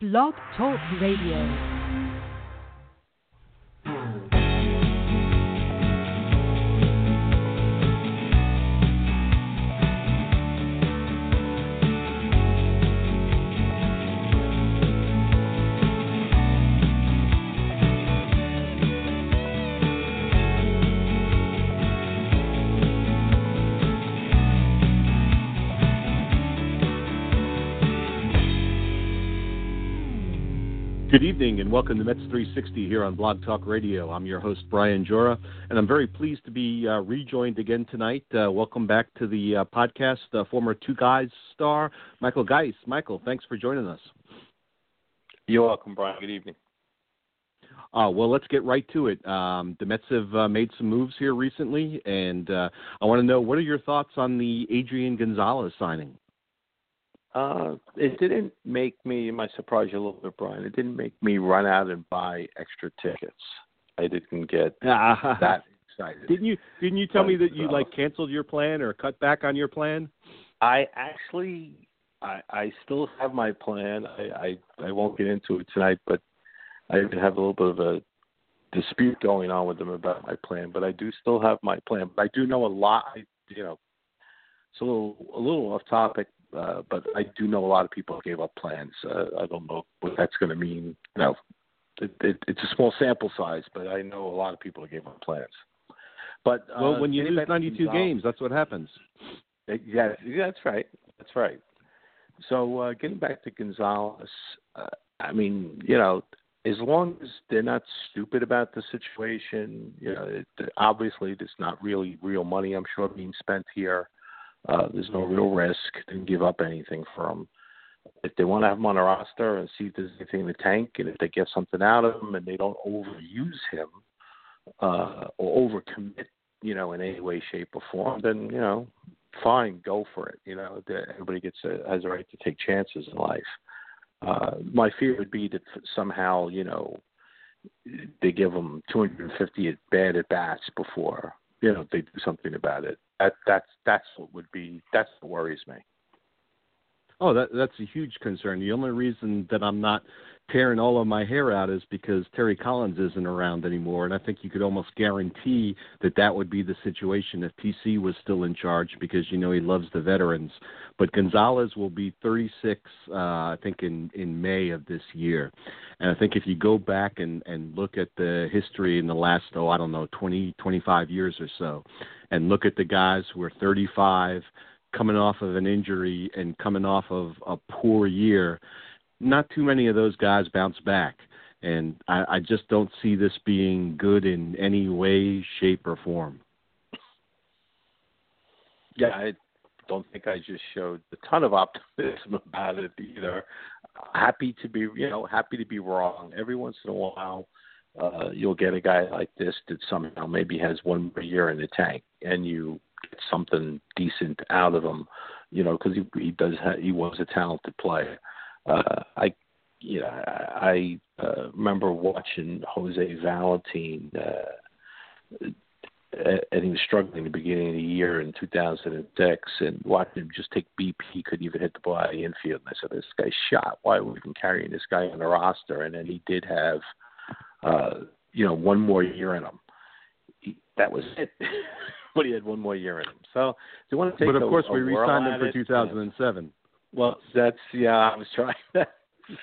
Blog Talk Radio. Good evening and welcome to Mets 360 here on Blog Talk Radio. I'm your host, Brian Joura, and I'm very pleased to be uh, rejoined again tonight. Uh, welcome back to the uh, podcast, uh, former Two Guys star, Michael Geus. Michael, thanks for joining us. You're welcome, Brian. Good evening. Uh, well, let's get right to it. Um, the Mets have uh, made some moves here recently, and uh, I want to know what are your thoughts on the Adrian Gonzalez signing? Uh, it didn't make me. It might surprise you a little bit, Brian. It didn't make me run out and buy extra tickets. I didn't get that excited. Didn't you? Didn't you tell But, me that you uh, like canceled your plan or cut back on your plan? I actually, I, I still have my plan. I, I, I won't get into it tonight, but I have a little bit of a dispute going on with them about my plan. But I do still have my plan. But I do know a lot. I, you know, it's a little a little off topic, uh, but I do know a lot of people gave up plans. Uh, I don't know what that's going to mean. You know, it, it, it's a small sample size, but I know a lot of people gave up plans. But uh, well, when you lose 92 Gonzalez- games, that's what happens. yeah, yeah, that's right. That's right. So uh, getting back to Gonzalez, uh, I mean, you know, as long as they're not stupid about the situation, you know, it, obviously there's not really real money, I'm sure, being spent here. Uh, there's no real risk. Didn't give up anything for him. If they want to have him on a roster and see if there's anything in the tank, and if they get something out of him and they don't overuse him uh, or overcommit, you know, in any way, shape, or form, then you know, fine, go for it. You know, everybody gets a, has a right to take chances in life. Uh, my fear would be that somehow, you know, they give them 250 at bad at bats before you know they do something about it. That that's that's what would be that's what worries me. Oh, that that's a huge concern. The only reason that I'm not tearing all of my hair out is because Terry Collins isn't around anymore, and I think you could almost guarantee that that would be the situation if TC was still in charge because you know he loves the veterans. But Gonzalez will be 36, uh, I think, in in May of this year, and I think if you go back and and look at the history in the last oh I don't know 20 25 years or so, and look at the guys who are 35 coming off of an injury and coming off of a poor year, not too many of those guys bounce back. And I, I just don't see this being good in any way, shape, or form. Yeah, I don't think I just showed a ton of optimism about it either. Happy to be, you know, happy to be wrong. Every once in a while, uh, you'll get a guy like this that somehow maybe has one more year in the tank, and you get something decent out of him, you know, because he, he does ha- he was a talented player. Uh, I, you know, I uh, remember watching Jose Valentin. Uh, and he was struggling at the beginning of the year in 2006, and watching him just take BP, he couldn't even hit the ball out of the infield. And I said, "This guy's shot. Why are we even carrying this guy on the roster?" And then he did have, uh, you know, one more year in him. That was it. but he had one more year in him. So they want to take. But of a, course, a we re-signed him for it. 2007. Well, that's yeah. I was trying to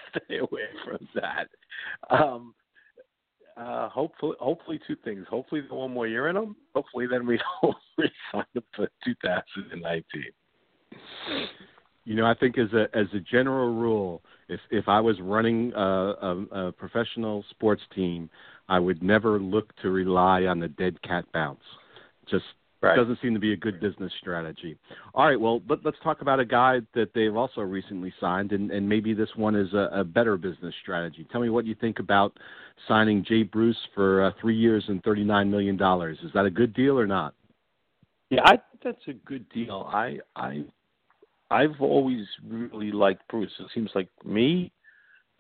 stay away from that. Um, uh, hopefully, hopefully two things. Hopefully, the one more year in them. Hopefully, then we don't resign him for 2019. You know, I think as a as a general rule, if if I was running a, a, a professional sports team, I would never look to rely on the dead cat bounce. Just Right. doesn't seem to be a good business strategy. All right, well, let, let's talk about a guy that they've also recently signed, and, and maybe this one is a, a better business strategy. Tell me what you think about signing Jay Bruce for uh, three years and thirty nine million dollars. Is that a good deal or not? Yeah, I think that's a good deal. I I I've always really liked Bruce. It seems like me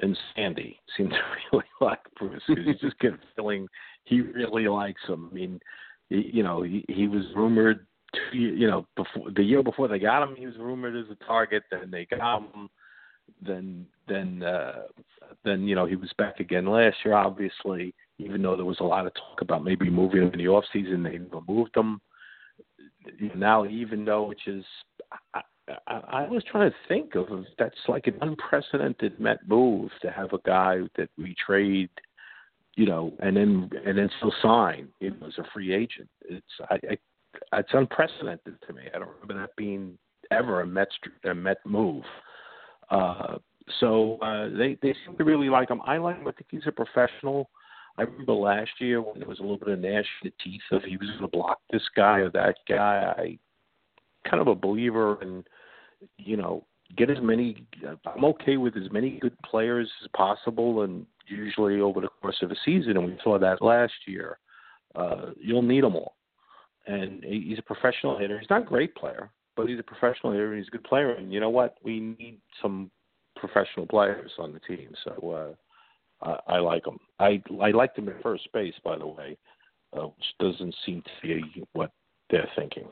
and Sandy seem to really like Bruce because you just get a feeling he really likes him. I mean, you know, he, he was rumored, to, you know, before the year before they got him, he was rumored as a target. Then they got him. Then then uh, then you know he was back again last year. Obviously, even though there was a lot of talk about maybe moving him in the off season, they moved him. Now, even though which is, I, I, I was trying to think of that's like an unprecedented Met move to have a guy that we trade, you know, and then and then still sign, you know, as a free agent. It's I, I it's unprecedented to me. I don't remember that being ever a Met a Met move. Uh, so uh, they they seem to really like him. I like him. I think he's a professional. I remember last year when there was a little bit of gnash in the teeth of he was going to block this guy or that guy. I kind of a believer in you know get as many. I'm okay with as many good players as possible, and usually over the course of a season, and we saw that last year. Uh, you'll need them all, and he's a professional hitter. He's not a great player, but he's a professional hitter and he's a good player. And you know what? We need some professional players on the team. So uh, I, I like him. I I liked him at first base, by the way, uh, which doesn't seem to be what they're thinking.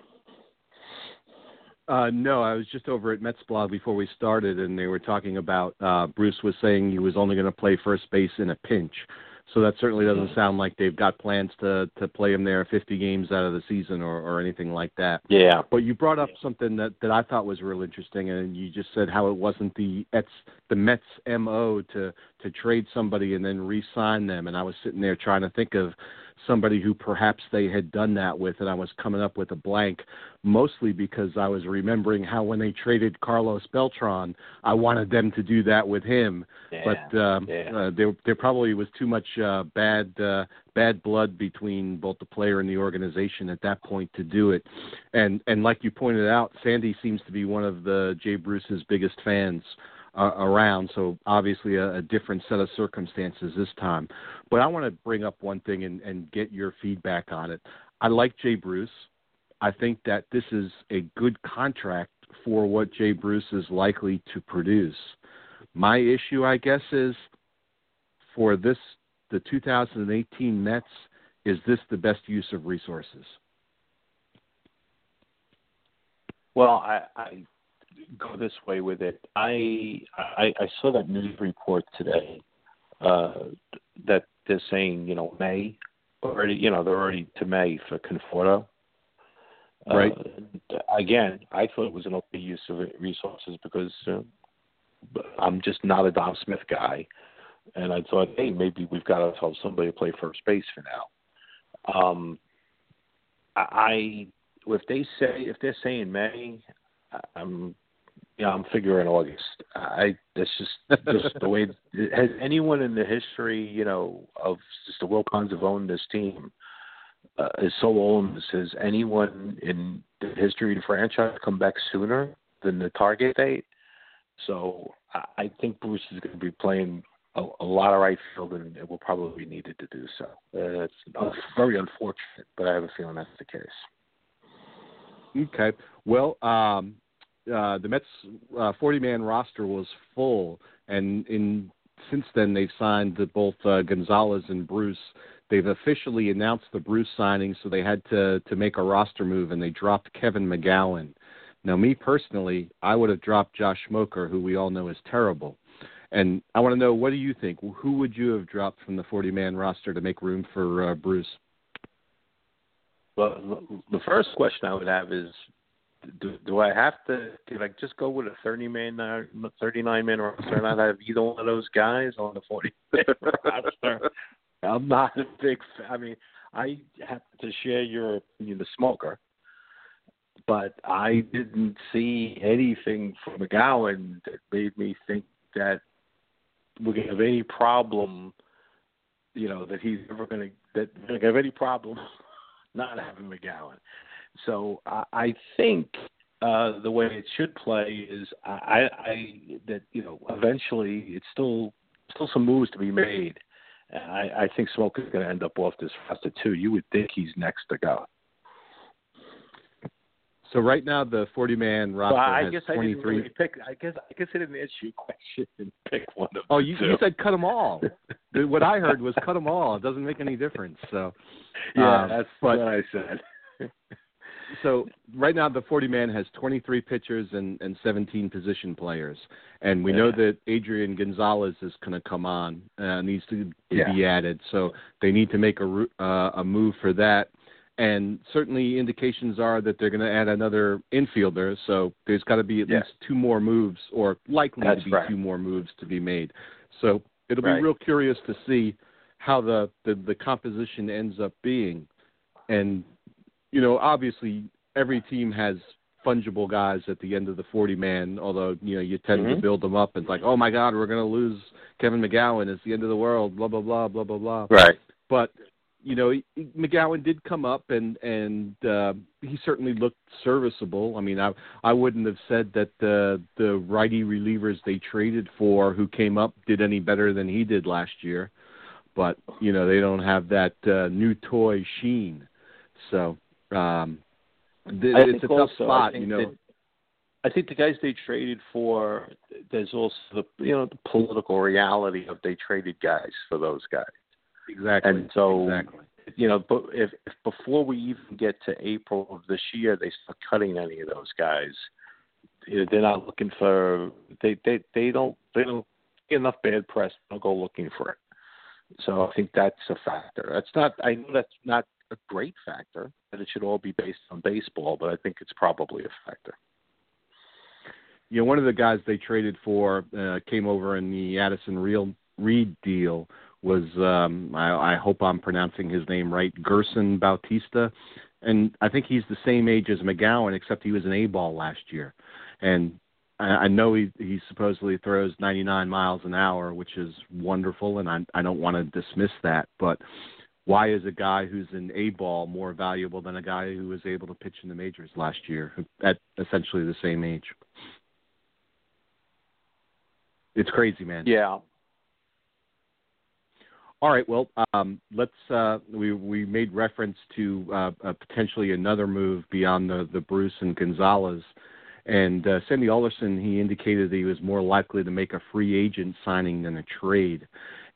Uh, no, I was just over at Mets blog before we started, and they were talking about uh, Bruce was saying he was only going to play first base in a pinch. So that certainly doesn't mm-hmm. sound like they've got plans to to play him there 50 games out of the season or or anything like that. Yeah. But you brought up something that that I thought was real interesting, and you just said how it wasn't the Mets the Mets mo to to trade somebody and then re-sign them, and I was sitting there trying to think of somebody who perhaps they had done that with, and I was coming up with a blank, mostly because I was remembering how when they traded Carlos Beltran, I wanted them to do that with him, yeah, but um, yeah. uh, there there probably was too much uh, bad uh, bad blood between both the player and the organization at that point to do it, and and like you pointed out, Sandy seems to be one of the Jay Bruce's biggest fans uh, around. So obviously a, a different set of circumstances this time. But I want to bring up one thing and, and get your feedback on it. I like Jay Bruce. I think that this is a good contract for what Jay Bruce is likely to produce. My issue, I guess, is for this the 2018 Mets. Is this the best use of resources? Well, I, I go this way with it. I I, I saw that news report today uh, that they're saying you know May already you know they're already to May for Conforto. Right. Uh, again, I thought it was an okay use of resources because uh, I'm just not a Dom Smith guy, and I thought, hey, maybe we've got to ourselves somebody to play first base for now. Um, I if they say if they're saying May, I'm yeah, I'm figuring August. I that's just just the way. Has anyone in the history, you know, of just the Wilpons have owned this team uh, is so old? Has anyone in the history of the franchise come back sooner than the target date? So I, I think Bruce is going to be playing a, a lot of right field, and it will probably be needed to do so. Uh, it's very unfortunate, but I have a feeling that's the case. Okay. Well, um, uh, the Mets uh, 40 man roster was full, and in since then they've signed the, both uh, Gonzalez and Bruce. They've officially announced the Bruce signing, so they had to to make a roster move, and they dropped Kevin McGowan. Now, me personally, I would have dropped Josh Smoker, who we all know is terrible. And I want to know, what do you think? Who would you have dropped from the 40 man roster to make room for uh, Bruce? Well, the first question I would have is do, do I have to? I just go with a thirty man, uh, thirty nine man roster, and not have either one of those guys on the forty roster? I'm not a big. I mean, I have to share your opinion, the smoker, but I didn't see anything from McGowan that made me think that we're gonna have any problem. You know that he's ever gonna that we're gonna have any problem not having McGowan. So I, I think uh, the way it should play is I, I that you know eventually it's still still some moves to be made. I, I think Smoke is going to end up off this roster too. You would think he's next to go. So right now the forty man roster well, I has guess twenty three. Really pick. I guess I guess I didn't answer your question and pick one of. Oh, you, you said cut them all. what I heard was cut them all. It doesn't make any difference. So yeah, um, that's but, what I said. so right now the 40 man has 23 pitchers and, and 17 position players, and we Yeah. know that Adrian Gonzalez is going to come on, uh, needs to, to Yeah. be added. So they need to make a uh, a move for that. And certainly indications are that they're going to add another infielder. So there's got to be at Yeah. least two more moves, or likely That's to be right. two more moves to be made. So it'll Right. be real curious to see how the, the the composition ends up being. And you know, obviously every team has fungible guys at the end of the 40 man, although, you know, you tend to Mhm. build them up and it's like, "Oh my god, we're going to lose Kevin McGowan. It's the end of the world, blah blah blah blah blah blah." Right. But you know, McGowan did come up and and uh, he certainly looked serviceable. I mean, I I wouldn't have said that the the righty relievers they traded for who came up did any better than he did last year. But you know, they don't have that uh, new toy sheen. So um, th- it's a tough also, spot, you know. that- I think the guys they traded for, there's also the you know the political reality of they traded guys for those guys, exactly. and so exactly. you know, but if, if before we even get to April of this year, they start cutting any of those guys, you know, they're not looking for they they they don't they don't get enough bad press. They'll go looking for it. So I think that's a factor. That's not. I know that's not a great factor. That it should all be based on baseball, but I think it's probably a factor. you know, one of the guys they traded for uh, came over in the Addison Real Reed deal was um I, I hope I'm pronouncing his name right, Gerson Bautista. And I think he's the same age as McGowan, except he was an A ball last year. And I, I know he he supposedly throws 99 miles an hour, which is wonderful, and I I don't want to dismiss that, but why is a guy who's an A ball more valuable than a guy who was able to pitch in the majors last year at essentially the same age? It's crazy, man. Yeah. All right. Well, um, let's. Uh, we we made reference to uh, uh, potentially another move beyond the the Bruce and Gonzalez, and uh, Sandy Alderson. He indicated that he was more likely to make a free agent signing than a trade.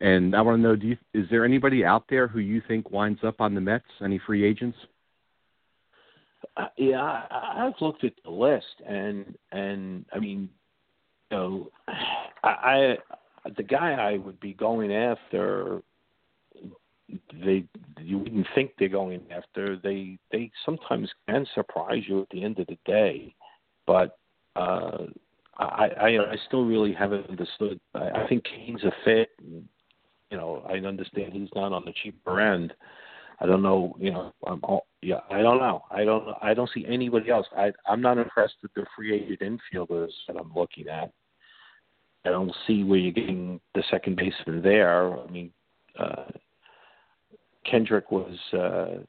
And I want to know: Do you, is there anybody out there who you think winds up on the Mets? Any free agents? Uh, yeah, I, I've looked at the list, and and I mean, you know, I, I the guy I would be going after, they you wouldn't think they're going after. They they sometimes can surprise you at the end of the day, but uh, I I, I still really haven't understood. I, I think Cain's a fit. And, you know, I understand he's not on the cheaper end. I don't know, you know, I'm all, yeah, I don't know. I don't I don't see anybody else. I I'm not impressed with the free agent infielders that I'm looking at. I don't see where you're getting the second baseman there. I mean, uh Kendrick was uh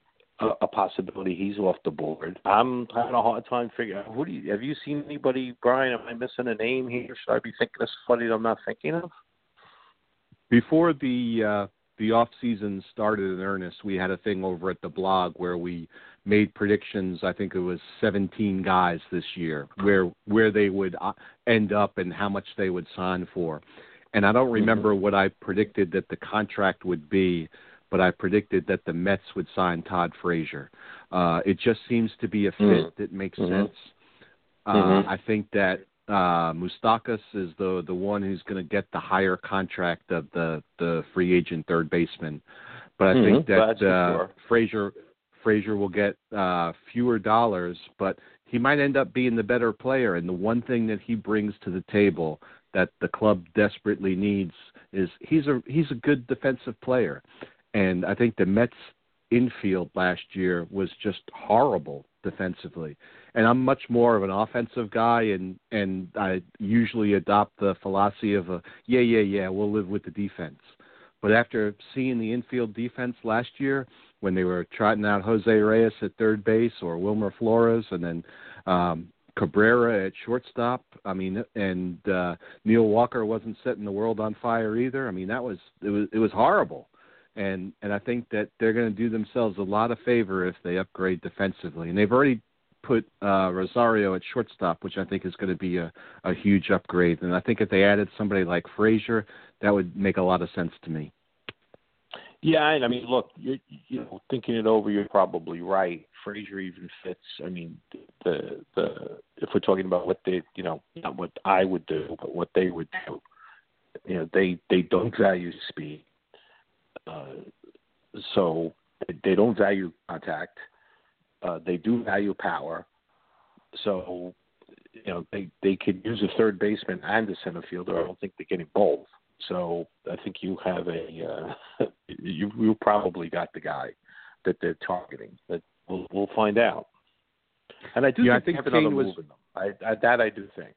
a, possibility. He's off the board. I'm having a hard time figuring out who do you have you seen anybody, Brian? Am I missing a name here? Should I be thinking of somebody that I'm not thinking of? Before the uh, the off season started in earnest, we had a thing over at the blog where we made predictions. I think it was 17 guys this year, where where they would uh, end up and how much they would sign for. And I don't remember what I predicted that the contract would be, but I predicted that the Mets would sign Todd Frazier. Uh, it just seems to be a fit Mm. that makes Mhm. sense. Uh, Mhm. I think that uh Moustakas is the the one who's going to get the higher contract of the the free agent third baseman. But I think Mhm, that uh. Frazier Frazier will get uh fewer dollars, but he might end up being the better player and the one thing that he brings to the table that the club desperately needs is he's a he's a good defensive player. And I think the Mets infield last year was just horrible defensively. And I'm much more of an offensive guy and and I usually adopt the philosophy of a yeah, yeah, yeah, we'll live with the defense. But after seeing the infield defense last year when they were trotting out Jose Reyes at third base or Wilmer Flores and then um Cabrera at shortstop. I mean, and uh Neil Walker wasn't setting the world on fire either. I mean, that was it was it was horrible and and I think that they're going to do themselves a lot of favor if they upgrade defensively. And they've already put uh, Rosario at shortstop, which I think is going to be a, a huge upgrade. And I think if they added somebody like Frazier, that would make a lot of sense to me. Yeah, and I mean, look, you you know, thinking it over, you're probably right. Frazier even fits. I mean, the the if we're talking about what they, you know, not what I would do, but what they would do. You know, they they don't value speed, uh, so they don't value contact. Uh, they do value power. So, you know, they they could use a third baseman and a center fielder. I don't think they're getting both. So I think you have a uh, you you probably got the guy that they're targeting. But we'll we'll find out. And I do yeah, think, I think another was, move in them. I, I, that I do think.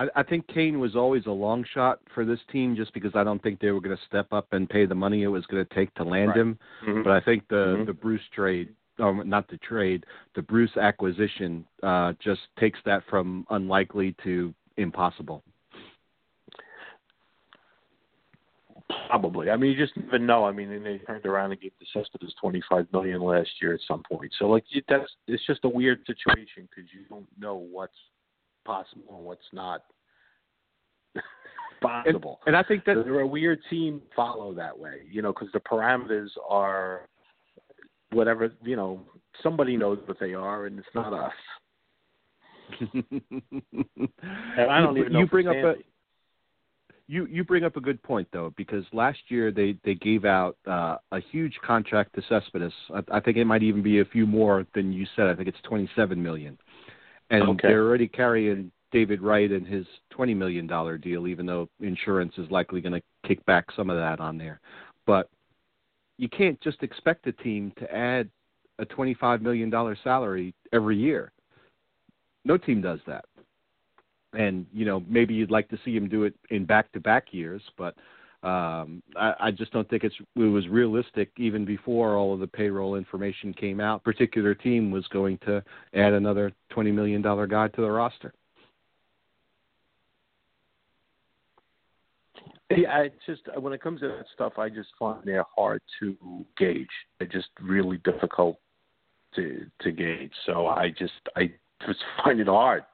I, I think Cain was always a long shot for this team, just because I don't think they were going to step up and pay the money it was going to take to land Right. him. Mm-hmm. But I think the Mhm. the Bruce trade, um, not the trade, the Bruce acquisition, uh, just takes that from unlikely to impossible. Probably. I mean, you just never know. I mean, and they turned around and gave the Cespedes twenty five million last year at some point. So, like, that's it's just a weird situation because you don't know what's possible and what's not possible. and I think that they're a weird team follow that way, you know, because the parameters are whatever, you know, somebody knows what they are, and it's not us. And I don't you, even know you bring up a you you bring up a good point though because last year they they gave out uh, a huge contract to Cespedes. I, I think it might even be a few more than you said. I think it's twenty seven million, and Okay. they're already carrying David Wright and his twenty million dollar deal, even though insurance is likely going to kick back some of that on there. But you can't just expect a team to add a twenty five million dollar salary every year. No team does that and you know maybe you'd like to see him do it in back-to-back years, but um, I, I just don't think it's it was realistic even before all of the payroll information came out. Particular team was going to add another twenty million dollar guy to the roster. Yeah, it's just when it comes to that stuff, I just find they're hard to gauge. They're just really difficult to to gauge. So I just I just find it hard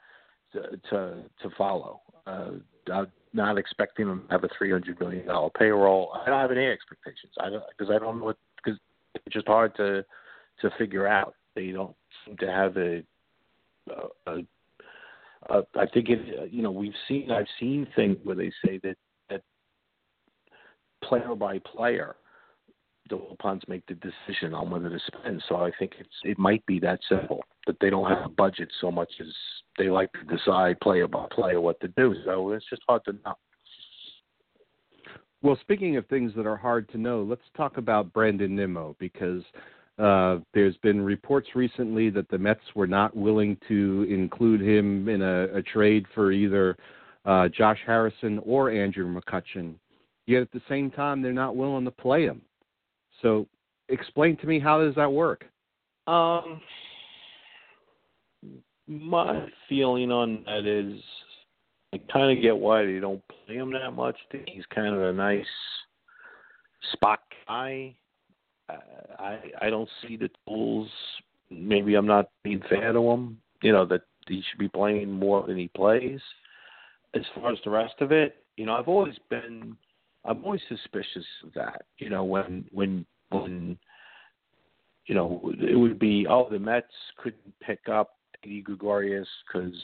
to to, to follow. Uh, I'm not expecting them to have a three hundred million dollar payroll. I don't have any expectations. I don't because I don't know what because it's just hard to to figure out. They don't seem to have a think it you know we've seen I've seen things where they say that that player by player the Wilpons make the decision on whether to spend. So I think it's it might be that simple that they don't have a budget so much as they like to decide player by player what to do. So it's just hard to know. Well, speaking of things that are hard to know, let's talk about Brandon Nimmo because uh, there's been reports recently that the Mets were not willing to include him in a, a trade for either uh, Josh Harrison or Andrew McCutchen. Yet at the same time, they're not willing to play him. So, explain to me how does that work? Um, my feeling on that is I kind of get why they don't play him that much. He's kind of a nice spot guy. I I don't see the tools. Maybe I'm not being fair to him. You know that he should be playing more than he plays. As far as the rest of it, you know, I've always been I'm always suspicious of that. You know, when when when you know it would be oh the Mets couldn't pick up Eddie Gregorius because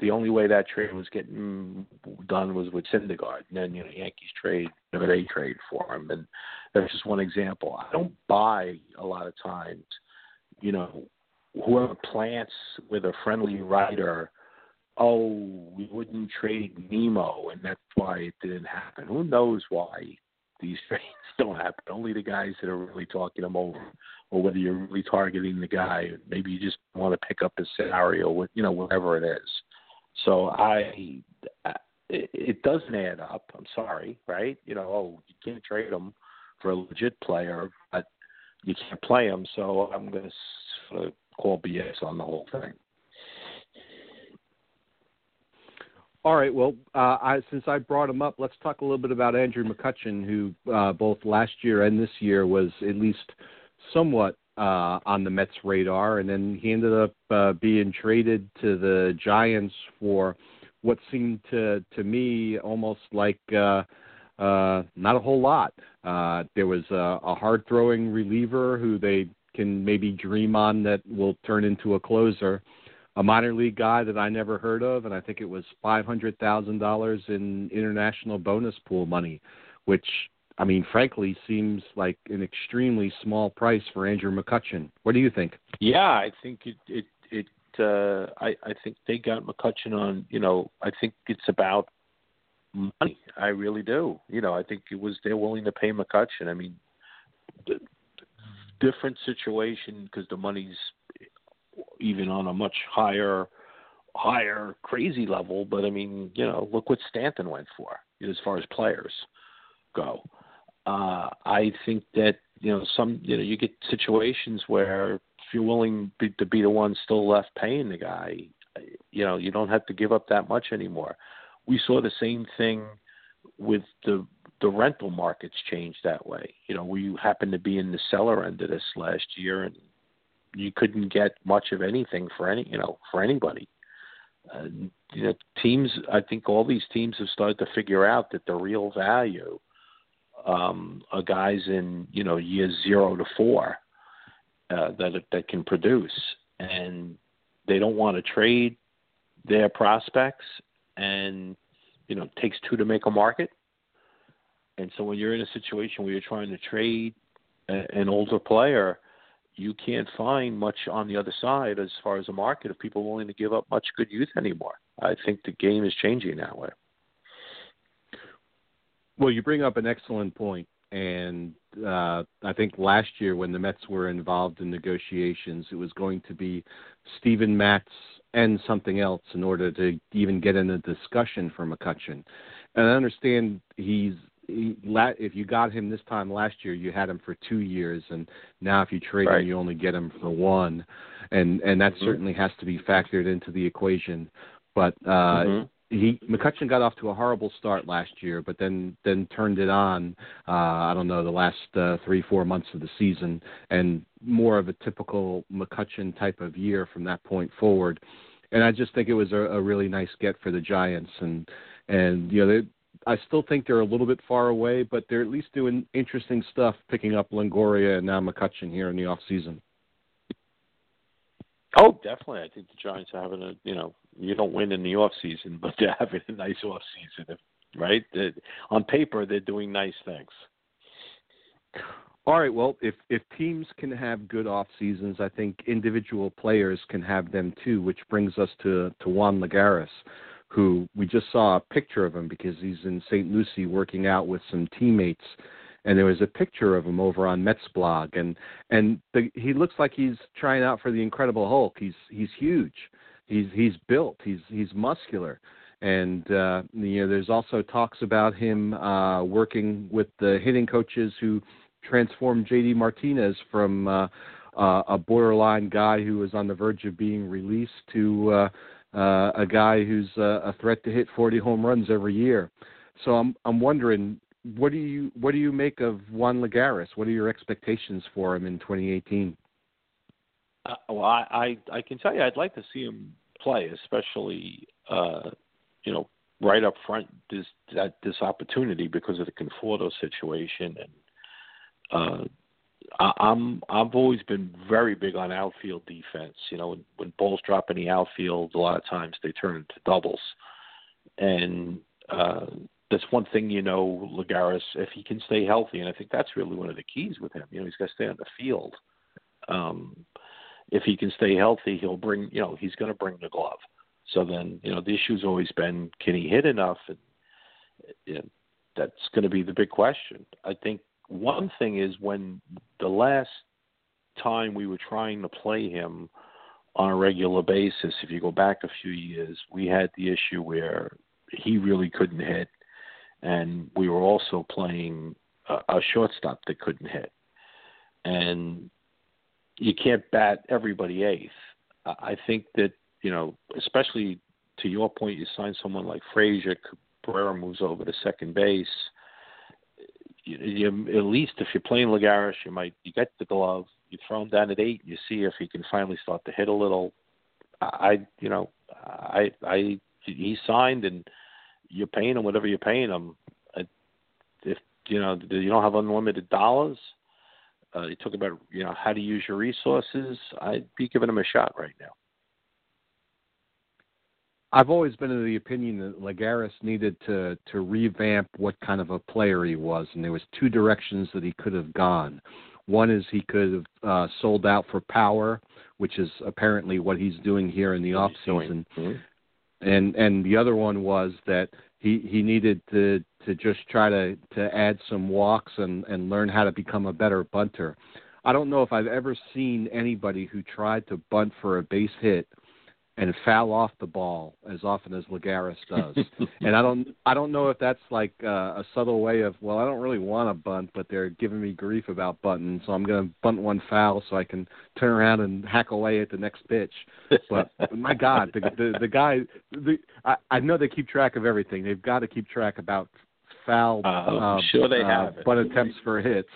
the only way that trade was getting done was with Syndergaard, and then you know Yankees trade, know, they trade for him, and that's just one example. I don't buy a lot of times, you know, whoever plants with a friendly writer oh, we wouldn't trade Nimmo, and that's why it didn't happen. Who knows why these trades don't happen? Only the guys that are really talking them over, or whether you're really targeting the guy. Maybe you just want to pick up his scenario, with you know, whatever it is. So I, it, doesn't add up. I'm sorry, right? You know, oh, you can't trade him for a legit player, but you can't play him. So I'm going to sort of call BS on the whole thing. All right. Well, uh, I, since I brought him up, let's talk a little bit about Andrew McCutchen, who uh, both last year and this year was at least somewhat uh, on the Mets' radar, and then he ended up uh, being traded to the Giants for what seemed to to me almost like uh, uh, not a whole lot. There was a, a hard throwing reliever who they can maybe dream on that will turn into a closer. A minor league guy that I never heard of, and I think it was five hundred thousand dollars in international bonus pool money, which I mean, frankly, seems like an extremely small price for Andrew McCutchen. What do you think? Yeah, I think it it it. Uh, I I think they got McCutchen on. You know, I think it's about money. I really do. You know, I think it was they're willing to pay McCutchen. I mean, different situation because the money's even on a much higher higher crazy level. But I mean, you know, look what Stanton went for as far as players go. Uh, I think that you know some you know you get situations where if you're willing to be the one still left paying the guy, you know you don't have to give up that much anymore. We saw the same thing with the the rental markets change that way. You know, we happened to be in the seller end of this last year, and you couldn't get much of anything for any you know for anybody. Uh, you know, teams. I think all these teams have started to figure out that the real value um, a guys in you know years zero to four uh, that that can produce, and they don't want to trade their prospects, and you know it takes two to make a market. And so when you're in a situation where you're trying to trade a, an older player, you can't find much on the other side as far as a market of people willing to give up much good youth anymore. I think the game is changing that way. Well, you bring up an excellent point, and uh, I think last year when the Mets were involved in negotiations, it was going to be Stephen Matz and something else in order to even get in a discussion for McCutchen. And I understand he's he, if you got him this time last year, you had him for two years, and now if you trade right. him, you only get him for one, and and that mm-hmm. certainly has to be factored into the equation. But uh, mm-hmm he McCutchen got off to a horrible start last year, but then then turned it on. Uh, I don't know the last uh, three four months of the season, and more of a typical McCutchen type of year from that point forward. And I just think it was a, a really nice get for the Giants, and and you know they. I still think they're a little bit far away, but they're at least doing interesting stuff, picking up Longoria and now McCutchen here in the off season. Oh, definitely. I think the Giants are having a you know you don't win in the off season, but they're having a nice off season, right? They're, on paper, they're doing nice things. All right. Well, if if teams can have good off seasons, I think individual players can have them too. Which brings us to to Juan Lagares, who we just saw a picture of him because he's in St. Lucie working out with some teammates and there was a picture of him over on Mets blog, and and the, he looks like he's trying out for the Incredible Hulk. He's he's huge. He's he's built. He's he's muscular, and uh, you know there's also talks about him uh, working with the hitting coaches who transformed JD Martinez from uh, uh, a borderline guy who was on the verge of being released to uh, a guy who's uh, a threat to hit 40 home runs every year. So I'm I'm wondering what do you what do you make of Juan Lagares? What are your expectations for him in 2018? Uh, well, I, I I can tell you I'd like to see him play, especially uh, you know right up front this that this opportunity because of the Conforto situation and uh, I, I'm I've always been very big on outfield defense. You know when, when balls drop in the outfield, a lot of times they turn into doubles, and uh, that's one thing you know, Lagares, if he can stay healthy, and I think that's really one of the keys with him. You know, he's got to stay on the field. Um, if he can stay healthy, he'll bring. You know, he's going to bring the glove. So then, you know, the issue's always been, can he hit enough? And know, that's going to be the big question. I think one thing is when the last time we were trying to play him on a regular basis, if you go back a few years, we had the issue where he really couldn't hit and we were also playing a, a shortstop that couldn't hit. And you can't bat everybody eighth. I think that you know, especially to your point, you sign someone like Frazier, Cabrera moves over to second base. You, you, at least if you're playing Lagares, you might you get the glove, you throw him down at eight, you see if he can finally start to hit a little. I, you know, I, I, he signed and you're paying them whatever you're paying them. If you know you don't have unlimited dollars, uh, you talk about you know how to use your resources. I'd be giving him a shot right now. I've always been of the opinion that Lagares needed to to revamp what kind of a player he was, and there was two directions that he could have gone. One is he could have uh, sold out for power, which is apparently what he's doing here in the off season, mm-hmm. and and the other one was that he he needed to to just try to to add some walks and and learn how to become a better bunter. I don't know if I've ever seen anybody who tried to bunt for a base hit and foul off the ball as often as Lagares does. and I don't I don't know if that's like uh, a subtle way of well I don't really want to bunt but they're giving me grief about bunting so I'm going to bunt one foul so I can turn around and hack away at the next pitch. But my God, the the, the guy the I, I know they keep track of everything. They've got to keep track about foul uh, uh, sure they uh, have attempts for hits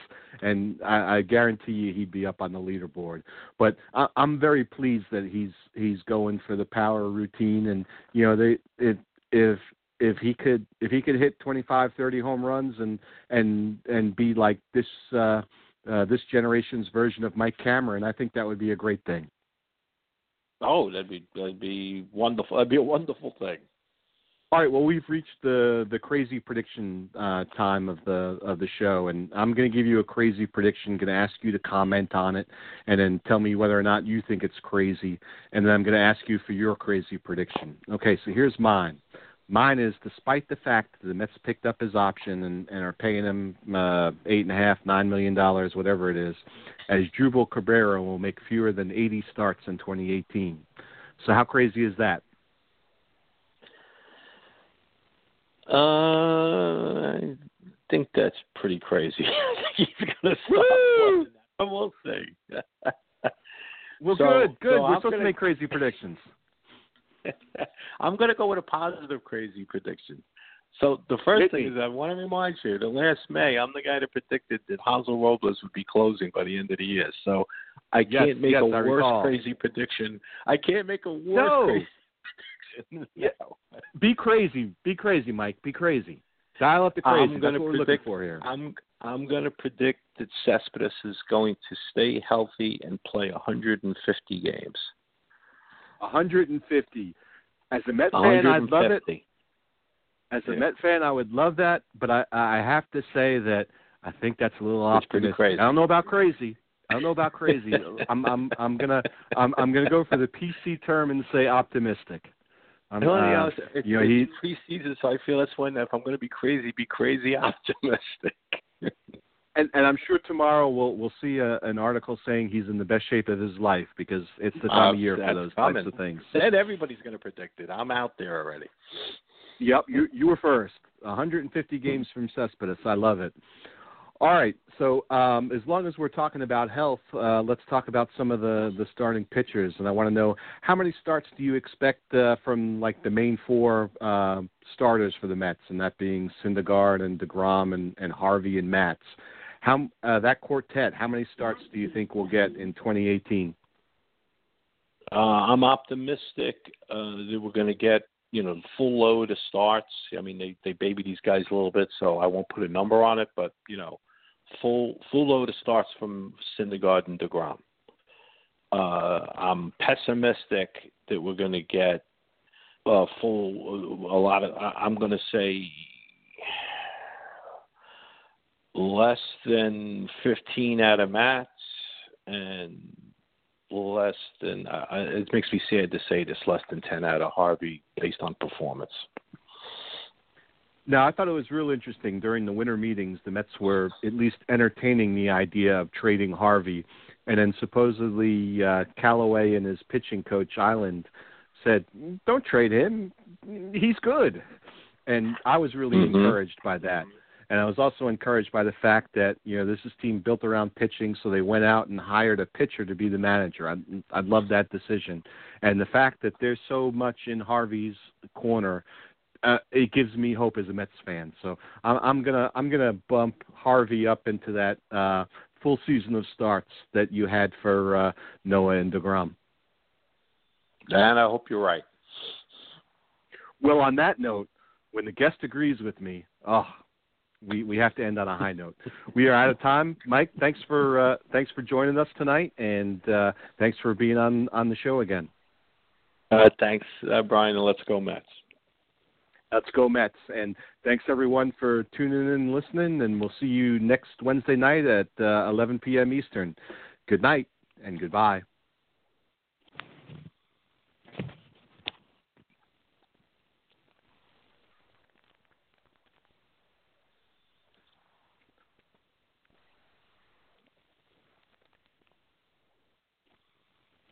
and I, I guarantee you he'd be up on the leaderboard. But I, I'm very pleased that he's he's going for the power routine, and you know they it, if if he could if he could hit 25, 30 home runs and and and be like this uh, uh, this generation's version of Mike Cameron, I think that would be a great thing. Oh, that'd be that'd be wonderful. That'd be a wonderful thing. All right. Well, we've reached the the crazy prediction uh, time of the of the show, and I'm going to give you a crazy prediction. Going to ask you to comment on it, and then tell me whether or not you think it's crazy, and then I'm going to ask you for your crazy prediction. Okay. So here's mine. Mine is, despite the fact that the Mets picked up his option and, and are paying him uh, eight and a half, nine million dollars, whatever it is, as Jubal Cabrera will make fewer than 80 starts in 2018. So how crazy is that? Uh, I think that's pretty crazy. He's gonna stop. We'll see. well, So- good, good. so We're I'm supposed to gonna- make crazy predictions. I'm going to go with a positive crazy prediction. So the first thing is I want to remind you that last May I'm the guy that predicted that Hansel Robles would be closing by the end of the year. So I Yes, can't make yes, a I worse recall. crazy prediction. I can't make a worse No. crazy Yeah. Be crazy, be crazy, Mike. Be crazy. Dial up the crazy. I'm gonna what we're looking predict- for here. I'm I'm going to predict that Cespedes is going to stay healthy and play 150 games. 150. As a Met fan, I'd love it. As a Yeah. Met fan, I would love that, but I I have to say that I think that's a little optimistic. I don't know about crazy. I don't know about crazy. I'm I'm I'm gonna I'm I'm gonna go for the PC term and say optimistic. I'm, No, you uh, know, it's, you know, it's he- preseason, so I feel that's when if I'm going to be crazy, be crazy optimistic. and and I'm sure tomorrow we'll we'll see a, an article saying he's in the best shape of his life because it's the time Uh, of year for those coming. types of things. Then everybody's going to predict it. I'm out there already. Yep, you you were first. 150 games from Cespedes. I love it. All right, so um, as long as we're talking about health, uh, let's talk about some of the the starting pitchers. And I want to know how many starts do you expect uh, from like the main four uh, starters for the Mets, and that being Syndergaard and Degrom and, and Harvey and Matz. How uh, that quartet? How many starts do you think we'll get in 2018? Uh, I'm optimistic uh, that we're going to get you know full load of starts. I mean, they they baby these guys a little bit, so I won't put a number on it, but you know, full full load of starts from Syndergaard and Degrom. Uh, I'm pessimistic that we're going to get uh, full a lot of. I'm going to say less than 15 out of Matz and less than uh, it makes me sad to say this less than 10 out of Harvey based on performance. Now, I thought it was real interesting during the winter meetings. The Mets were at least entertaining the idea of trading Harvey, and then supposedly uh, Callaway and his pitching coach Eiland said, "Don't trade him. He's good." And I was really Mhm. encouraged by that. And I was also encouraged by the fact that you know this is team built around pitching, so they went out and hired a pitcher to be the manager. I, I love that decision, and the fact that there's so much in Harvey's corner, uh, it gives me hope as a Mets fan. So I'm, I'm gonna I'm gonna bump Harvey up into that uh, full season of starts that you had for uh, Noah and Degrom. And I hope you're right. Well, on that note, when the guest agrees with me, oh, we we have to end on a high note. We are out of time. Mike, thanks for uh, thanks for joining us tonight, and uh, thanks for being on on the show again. Uh, thanks, uh, Brian, and let's go Mets. Let's go Mets, and thanks everyone for tuning in and listening. And we'll see you next Wednesday night at uh, 11 p.m. Eastern. Good night and goodbye.